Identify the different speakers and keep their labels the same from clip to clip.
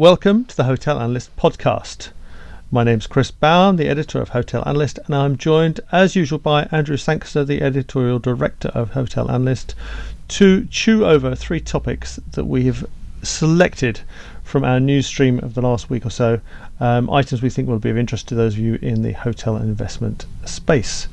Speaker 1: Welcome to the Hotel Analyst podcast. My name is Chris Bowen, the editor of Hotel Analyst, and I'm joined, as usual, by Andrew Sangster, the editorial director of Hotel Analyst, to chew over three topics that we have selected from our news stream of the last week or so, um, items we think will be of interest to those of you in the hotel investment space.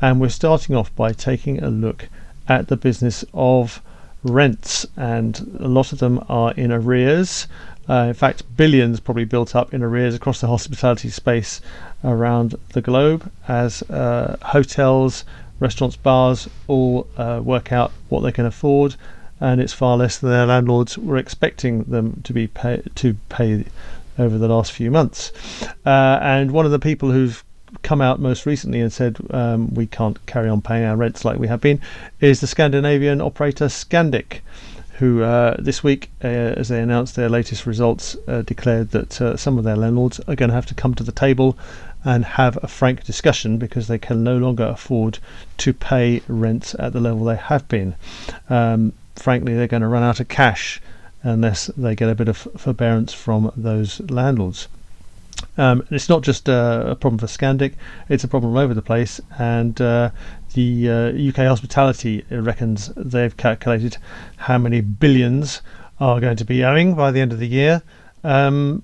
Speaker 1: And we're starting off by taking a look at the business of rents, and a lot of them are in arrears. Uh, in fact, billions probably built up in arrears across the hospitality space around the globe as uh, hotels, restaurants, bars all uh, work out what they can afford, and it's far less than their landlords were expecting them to be pay- to pay over the last few months. Uh, and one of the people who've come out most recently and said um, we can't carry on paying our rents like we have been is the Scandinavian operator Scandic who uh, this week, uh, as they announced their latest results, uh, declared that uh, some of their landlords are going to have to come to the table and have a frank discussion because they can no longer afford to pay rents at the level they have been. Um, frankly, they're going to run out of cash unless they get a bit of forbearance from those landlords. Um, it's not just uh, a problem for Scandic; it's a problem all over the place. And uh, the uh, UK hospitality reckons they've calculated how many billions are going to be owing by the end of the year. Um,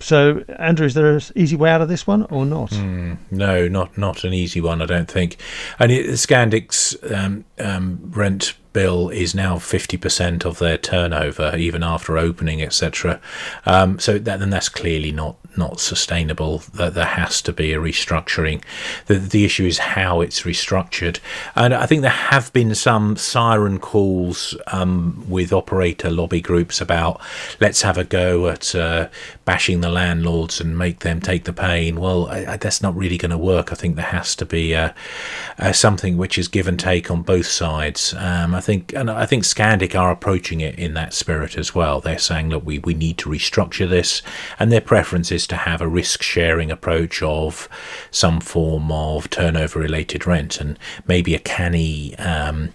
Speaker 1: so, Andrew, is there an easy way out of this one or not?
Speaker 2: Mm, no, not not an easy one, I don't think. And it, Scandic's um, um, rent bill is now 50% of their turnover, even after opening, etc. Um, so that, then that's clearly not not sustainable. That there has to be a restructuring. The the issue is how it's restructured, and I think there have been some siren calls um, with operator lobby groups about let's have a go at uh, bashing the landlords and make them take the pain. Well, I, I, that's not really going to work. I think there has to be uh, uh, something which is give and take on both sides. Um, I think, and I think Scandic are approaching it in that spirit as well. They're saying, look, we, we need to restructure this, and their preference is to have a risk sharing approach of some form of turnover related rent, and maybe a canny um,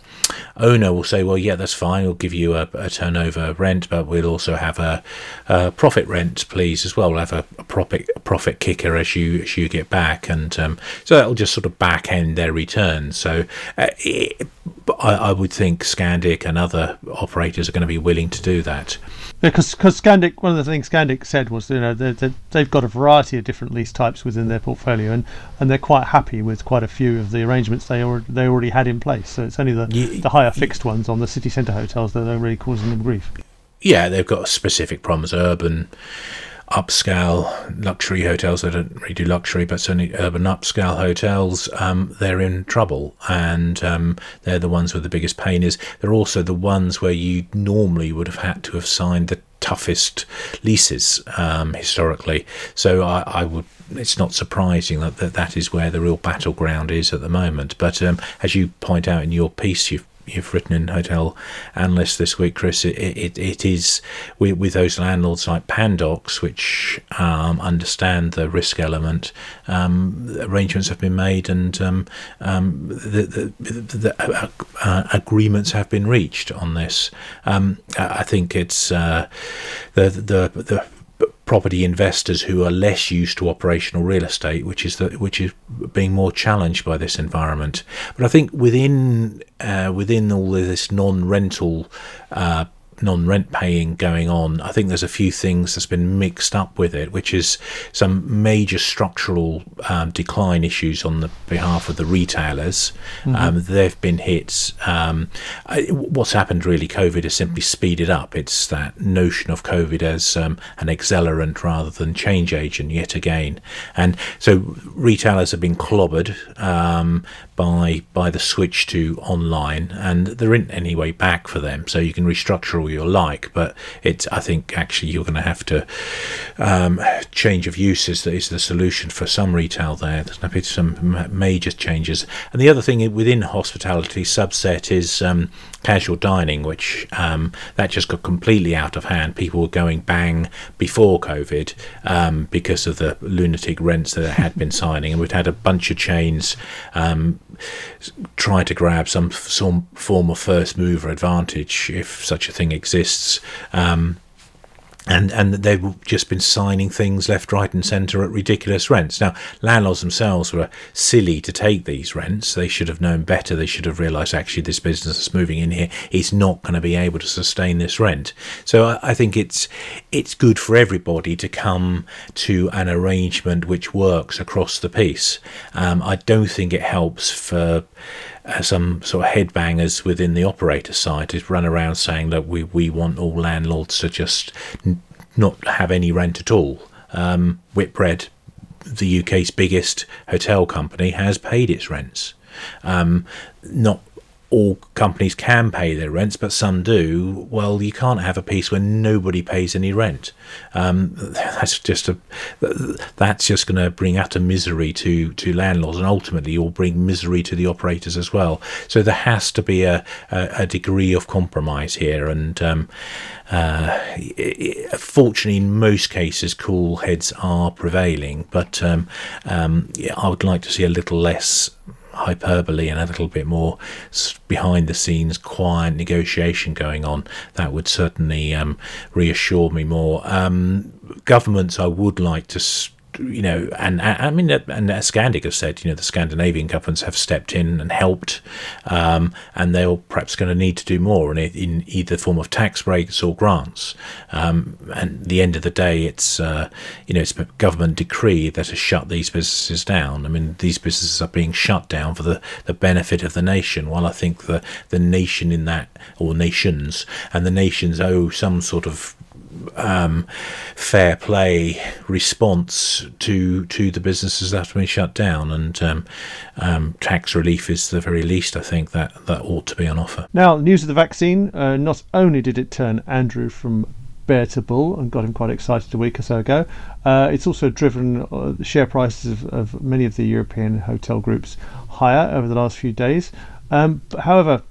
Speaker 2: owner will say, well, yeah, that's fine. We'll give you a, a turnover rent, but we'll also have a, a, profit rent, please, as well. We'll have a, a profit a profit kicker as you as you get back, and um, so that'll just sort of back end their returns. So uh, it, I, I would think Scandic and other operators are going to be willing to do that.
Speaker 1: Because because Scandic, one of the things Scandic said was, you know, they they've got a variety of different lease types within their portfolio, and, and they're quite happy with quite a few of the arrangements they already they already had in place. So it's only the the higher fixed ones on the city centre hotels that are really causing them grief.
Speaker 2: Yeah, they've got specific problems, urban upscale luxury hotels that don't really do luxury, but certainly urban upscale hotels, um, they're in trouble, and um, they're the ones where the biggest pain is. They're also the ones where you normally would have had to have signed the toughest leases um, historically. So I, I, would. It's not surprising that, that that is where the real battleground is at the moment. But um, as you point out in your piece, you've you've written in Hotel Analyst this week, Chris, it, it, it is with, with those landlords like Pandox, which um, understand the risk element. Um, arrangements have been made and um, um the, the, the uh, uh, agreements have been reached on this. Um, I think it's uh, the the the property investors who are less used to operational real estate, which is the, which is being more challenged by this environment. But I think within uh, within all this non-rental uh, non-rent paying going on, I think there's a few things that's been mixed up with it, which is some major structural um, decline issues on the behalf of the retailers. Mm-hmm. Um, they've been hit. Um, what's happened really? COVID has simply speeded up. It's that notion of COVID as um, an accelerant rather than change agent yet again, and so retailers have been clobbered um, by by the switch to online, and there isn't any way back for them. So you can restructure all you like, but it's I think actually you're going to have to um, change of that is the solution for some retail there. There's going to be some major changes, and the other thing within hospitality subset is um, casual dining, which um, that just got completely out of hand. People were going bang before COVID um, because of the lunatic rents that had been signing, and we'd had a bunch of chains um, try to grab some, some form of first mover advantage, if such a thing exists. Um, and and they've just been signing things left, right, and centre at ridiculous rents. Now, landlords themselves were silly to take these rents. They should have known better. They should have realised actually this business that's moving in here is not going to be able to sustain this rent. So I, I think it's it's good for everybody to come to an arrangement which works across the piece. Um, I don't think it helps for uh, some sort of headbangers within the operator side to run around saying that we, we want all landlords to just n- not have any rent at all. Um, Whitbread, the UK's biggest hotel company, has paid its rents. Um, not all companies can pay their rents, but some do. Well, you can't have a piece where nobody pays any rent. Um, that's just a that's just going to bring utter misery to to landlords, and ultimately, will bring misery to the operators as well. So there has to be a a, a degree of compromise here, and um, uh, fortunately, in most cases, cool heads are prevailing. But um, um, I would like to see a little less hyperbole and a little bit more behind the scenes quiet negotiation going on that would certainly um, reassure me more. Um, governments i would like to you know, and I mean, and Scandic has said, you know, the Scandinavian governments have stepped in and helped, um, and they're perhaps going to need to do more in, in either form of tax breaks or grants. Um, and the end of the day, it's uh, you know, it's a government decree that has shut these businesses down. I mean, these businesses are being shut down for the, the benefit of the nation. While I think the the nation in that or nations and the nations owe some sort of um, fair play response to to the businesses that have been shut down, and um, um, tax relief is the very least I think that that ought to be on offer.
Speaker 1: Now, news of the vaccine. Uh, not only did it turn Andrew from bear to bull and got him quite excited a week or so ago. Uh, it's also driven uh, the share prices of, of, many of the European hotel groups higher over the last few days. Um, however,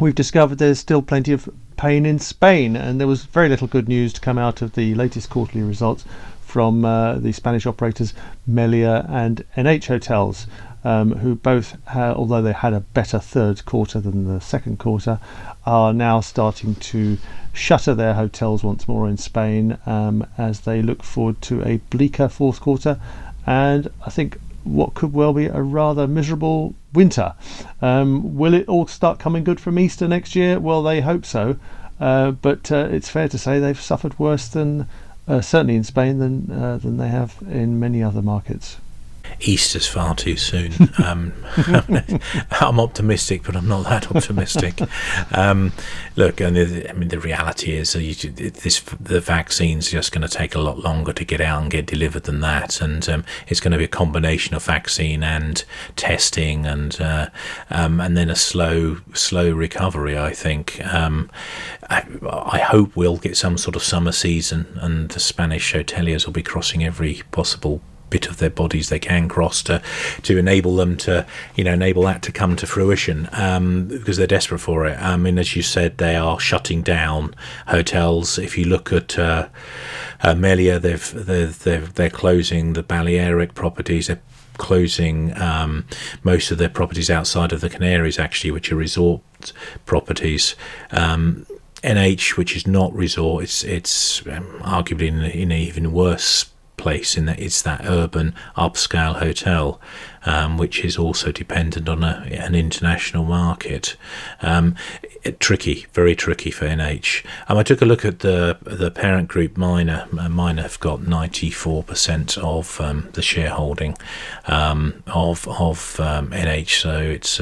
Speaker 1: we've discovered there's still plenty of pain in Spain, and there was very little good news to come out of the latest quarterly results from uh, the Spanish operators Melia and NH Hotels, um, who both, ha- although they had a better third quarter than the second quarter, are now starting to shutter their hotels once more in Spain um, as they look forward to a bleaker fourth quarter. And I think what could well be a rather miserable winter. Um, will it all start coming good from Easter next year? Well, they hope so. Uh, but uh, it's fair to say they've suffered worse than, uh, certainly in Spain, than uh, than they have in many other markets.
Speaker 2: Easter's far too soon. Um, I'm optimistic, but I'm not that optimistic. Um, look, I mean, the reality is you, this the vaccine's just going to take a lot longer to get out and get delivered than that, and um, it's going to be a combination of vaccine and testing, and uh, um, and then a slow slow recovery. I think. Um, I, I hope we'll get some sort of summer season, and the Spanish hoteliers will be crossing every possible bit of their bodies they can cross to to enable them to you know enable that to come to fruition um, because they're desperate for it. I mean, as you said, they are shutting down hotels. If you look at uh, uh, Melia, they've they're, they're they're closing the Balearic properties. They're closing um, most of their properties outside of the Canaries, actually, which are resort properties. Um, NH, which is not resort, it's it's um, arguably in, in an even worse place in that it's that urban upscale hotel, um, which is also dependent on a, an international market. Um, it, tricky, very tricky for NH. Um, I took a look at the the parent group Minor. Uh, Minor have got ninety four percent of um, the shareholding um, of of NH, um, so it's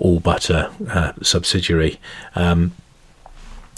Speaker 2: all but a, a subsidiary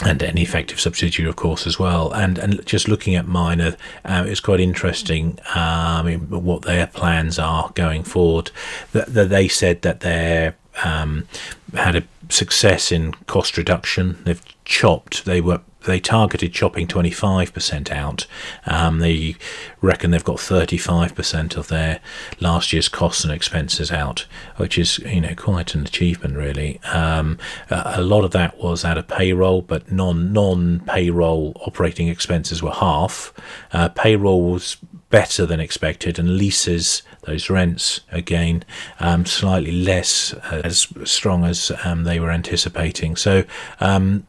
Speaker 2: and an effective subsidiary, of course, as well. And and just looking at Minor, uh, it's quite interesting um, what their plans are going forward. That, that they said that they um, had a success in cost reduction. They've chopped. They were they targeted chopping 25% out. Um, they reckon they've got 35% of their last year's costs and expenses out, which is you know quite an achievement really. Um, a lot of that was out of payroll, but non non payroll operating expenses were half. Uh, payroll was better than expected, and leases, those rents, again, um, slightly less uh, as strong as um, they were anticipating. So, um,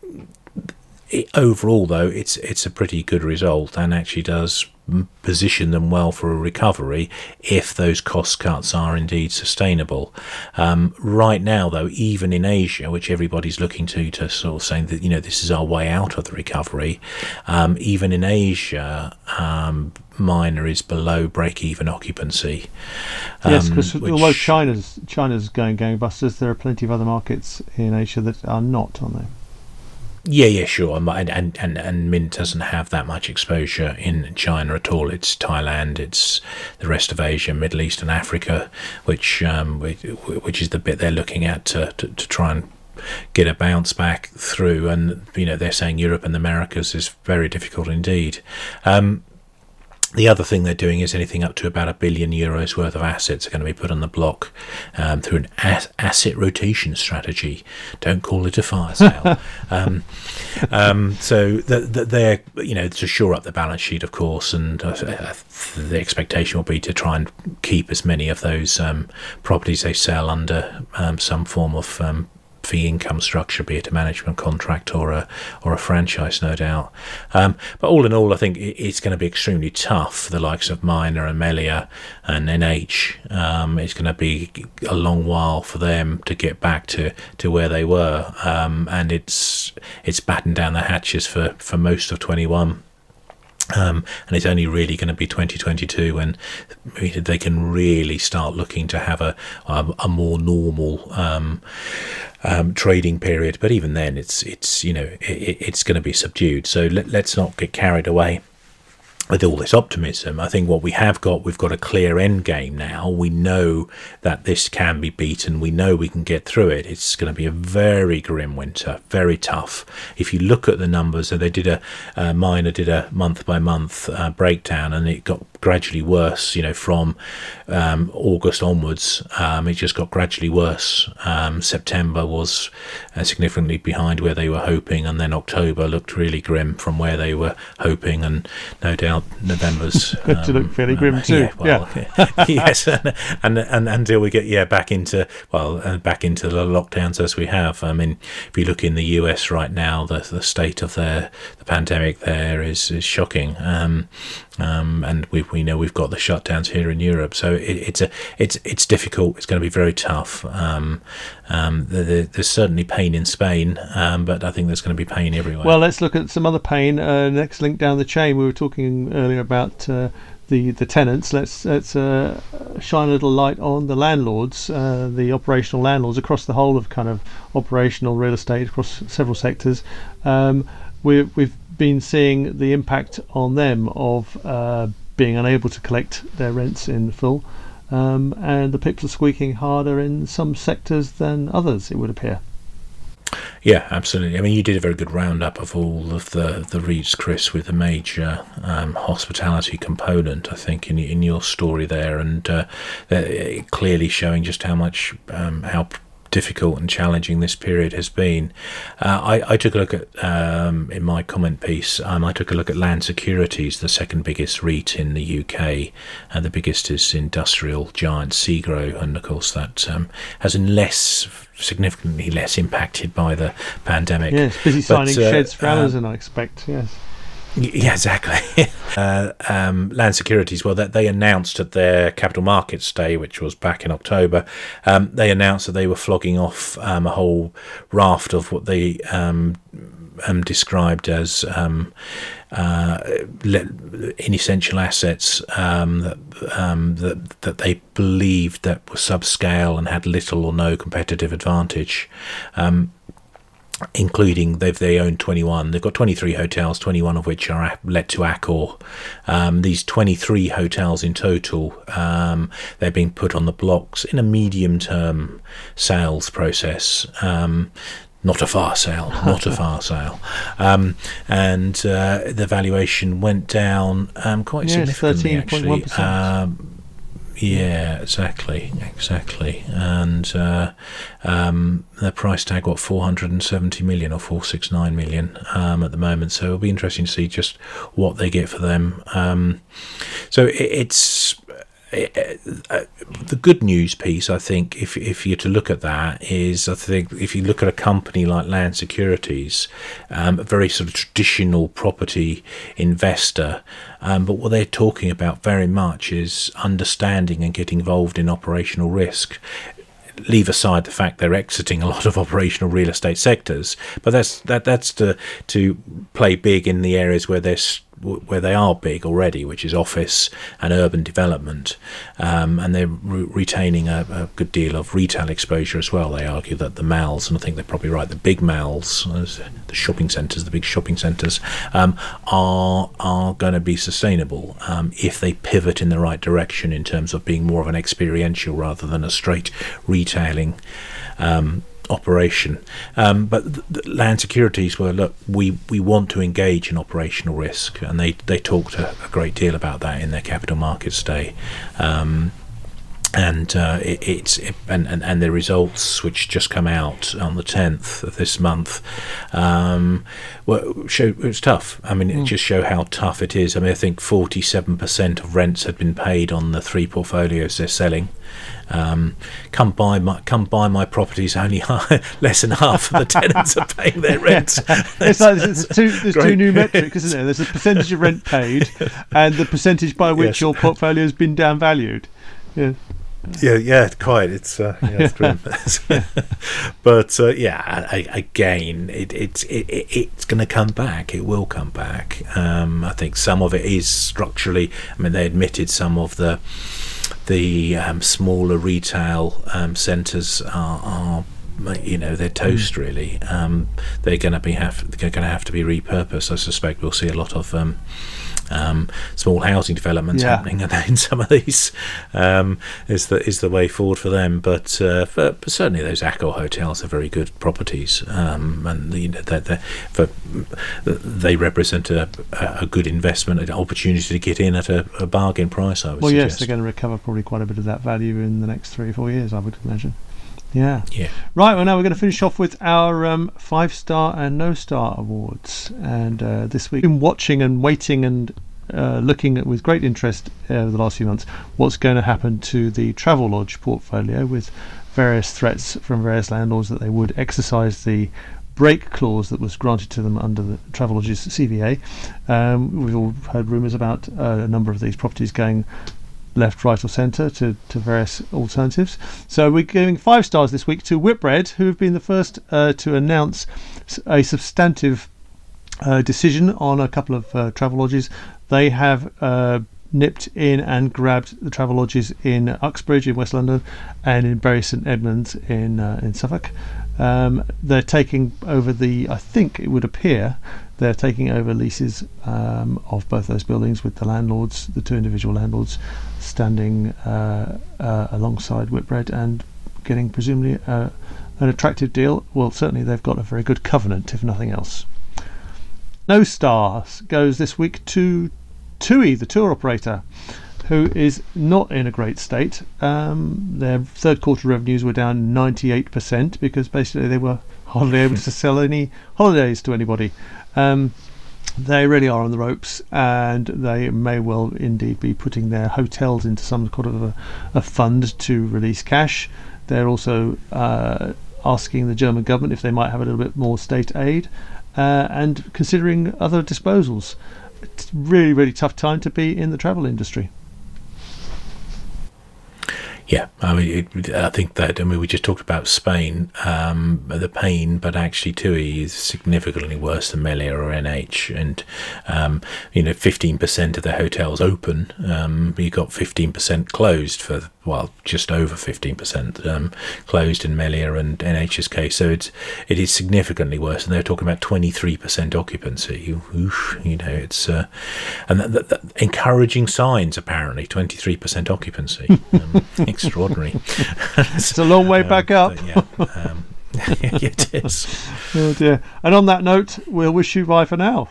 Speaker 2: it, overall, though, it's it's a pretty good result and actually does position them well for a recovery if those cost cuts are indeed sustainable. Um, right now, though, even in Asia, which everybody's looking to to sort of saying that you know this is our way out of the recovery, um, even in Asia. Um, minor is below break-even occupancy.
Speaker 1: yes, because um, although China's China's going gangbusters, there are plenty of other markets in Asia that are not, aren't there?
Speaker 2: Yeah, yeah, sure. And, and and and Mint doesn't have that much exposure in China at all. It's Thailand, it's the rest of Asia, Middle East, and Africa, which um, which is the bit they're looking at to, to, to try and get a bounce back through. And you know, they're saying Europe and the Americas is very difficult indeed. Um, the other thing they're doing is anything up to about a billion euros worth of assets are going to be put on the block um, through an as- asset rotation strategy. Don't call it a fire sale. um, um, so they're, you know, to shore up the balance sheet, of course, and uh, the expectation will be to try and keep as many of those um, properties they sell under um, some form of um, fee income structure, be it a management contract or a or a franchise, no doubt. Um, but all in all, I think it's going to be extremely tough for the likes of Minor and Melia and NH. Um, it's going to be a long while for them to get back to, to where they were, um, and it's it's battened down the hatches for, for most of 21. Um, and it's only really going to be 2022 when they can really start looking to have a a, a more normal um, um, trading period. But even then, it's it's you know it, it's going to be subdued. So let, let's not get carried away with all this optimism, I think what we have got, we've got a clear end game now. We know that this can be beaten. We know we can get through it. It's going to be a very grim winter, very tough. If you look at the numbers, so they did a uh, Minor did a month by month uh, breakdown, and it got gradually worse. You know, from um, August onwards, um, it just got gradually worse. Um, September was uh, significantly behind where they were hoping, and then October looked really grim from where they were hoping, and no doubt November's
Speaker 1: um, to look fairly grim too.
Speaker 2: Yeah, well, yeah. yes, and, and, and until we get yeah back into well uh, back into the lockdowns as we have. I mean, if you look in the US right now, the the state of their the pandemic there is is shocking. Um, um, and we we know we've got the shutdowns here in Europe, so it, it's a it's it's difficult. It's going to be very tough. Um, um, there, there's certainly pain in Spain, um, but I think there's going to be pain everywhere.
Speaker 1: Well, let's look at some other pain. Uh, next link down the chain, we were talking earlier about. Uh, the, the tenants. Let's let's uh, shine a little light on the landlords, uh, the operational landlords across the whole of kind of operational real estate across several sectors. Um, we, we've been seeing the impact on them of uh, being unable to collect their rents in full, um, and the pips are squeaking harder in some sectors than others, it would appear.
Speaker 2: Yeah, absolutely. I mean, you did a very good roundup of all of the the REITs, Chris, with a major um, hospitality component. I think in in your story there, and uh, clearly showing just how much um, how difficult and challenging this period has been. Uh, I, I, took a look at, um, in my comment piece, um, I took a look at Land Securities, the second biggest REIT in the UK, and the biggest is industrial giant SEGRO, and of course that um, has less significantly less impacted by the pandemic.
Speaker 1: Yes, busy signing but, uh, sheds for Amazon, I expect. Yes.
Speaker 2: Yeah, exactly. uh, um, Land Securities, well, that they announced at their Capital Markets Day, which was back in October, um, they announced that they were flogging off um, a whole raft of what they um, um, described as um, uh, inessential assets that, that that they believed that were subscale and had little or no competitive advantage. Um, including they've they own 21 they've got 23 hotels 21 of which are let to accor. Um, these 23 hotels in total um, they're being put on the blocks in a medium term sales process. Um, not a far sale, not a far sale, um, and uh, the valuation went down um, quite yes, significantly. Actually, yeah, exactly, exactly. And uh, um, the price tag, what, 470 million or 469 million um, at the moment. So it'll be interesting to see just what they get for them. Um, so it, it's the good news piece, I think, if if you're to look at that, is I think if you look at a company like Land Securities, um, a very sort of traditional property investor, um, but what they're talking about very much is understanding and getting involved in operational risk. Leave aside the fact they're exiting a lot of operational real estate sectors, but that's that that's to to play big in the areas where there's where they are big already, which is office and urban development, um, and they're re- retaining a, a, good deal of retail exposure as well. They argue that the malls, and I think they're probably right, the big malls, the shopping centres, the big shopping centres, um, are are going to be sustainable um, if they pivot in the right direction in terms of being more of an experiential rather than a straight retailing um, operation. Um, but land securities were look, we, we want to engage in operational risk, and they they talked a, a great deal about that in their capital markets day. Um, and uh, it, it's it, and, and and the results which just come out on the tenth of this month, um, well, show it was tough. I mean, mm. it just show how tough it is. I mean, I think forty-seven percent of rents had been paid on the three portfolios they're selling. Um, come buy my come buy my properties. Only less than half of the tenants are paying their rent.
Speaker 1: it's like there's, two, there's two new metrics, isn't there? There's a percentage of rent paid, and the percentage by which yes. your portfolio has been downvalued. Yeah.
Speaker 2: Yeah, yeah, quite. It's uh, yeah, it's but uh, yeah, I, again, it, it's it, it's going to come back. It will come back. Um, I think some of it is structurally. I mean, they admitted some of the the um, smaller retail um, centres are, are you know they're toast mm. really. Um, they're going to be have they're going to have to be repurposed. I suspect we'll see a lot of um, um, small housing developments yeah. happening in some of these um, is the is the way forward for them. But, uh, for, but certainly those Accor hotels are very good properties, um, and you know, they're, they're, for, they represent a, a good investment, an opportunity to get in at a, a bargain price. I would
Speaker 1: well,
Speaker 2: suggest.
Speaker 1: yes, they're going to recover probably quite a bit of that value in the next three or four years. I would imagine. Yeah.
Speaker 2: Yeah.
Speaker 1: Right. Well, now we're going to finish off with our um, five star and no star awards. And uh, this week, been watching and waiting and uh, looking at with great interest uh, over the last few months what's going to happen to the Travelodge portfolio with various threats from various landlords that they would exercise the break clause that was granted to them under the Travelodge's CVA. Um, we've all heard rumours about uh, a number of these properties going left, right, or centre to, to various alternatives. So we're giving five stars this week to Whitbread, who have been the first uh, to announce a substantive uh, decision on a couple of uh, Travelodges. They have uh, nipped in and grabbed the Travelodges in Uxbridge in West London and in Bury St Edmunds in uh, in Suffolk. Um, they're taking over the, I think it would appear, they're taking over leases um, of both those buildings with the landlords, the two individual landlords, standing uh, uh, alongside Whitbread and getting presumably uh, an attractive deal. Well, certainly they've got a very good covenant, if nothing else. No stars goes this week to TUI, the tour operator, who is not in a great state. Um, their third quarter revenues were down 98% because basically they were hardly able to sell any holidays to anybody. Um, they really are on the ropes, and they may well indeed be putting their hotels into some sort of a, a fund to release cash. They're also uh, asking the German government if they might have a little bit more state aid, uh, and considering other disposals. It's really, really tough time to be in the travel industry.
Speaker 2: Yeah, I mean, it, I think that I mean we just talked about Spain, um, the pain, but actually TUI is significantly worse than Melia or NH, and um, you know, fifteen percent of the hotels open, um, you got fifteen percent closed for well, just over fifteen percent um, closed in Melia and NH's case, so it's it is significantly worse, and they're talking about twenty three percent occupancy. Oof, you know, it's uh, and that, that, that encouraging signs apparently twenty three percent occupancy. Extraordinary.
Speaker 1: it's a long way um, back up.
Speaker 2: yeah, um, it is.
Speaker 1: Oh dear. And on that note, we'll wish you bye for now.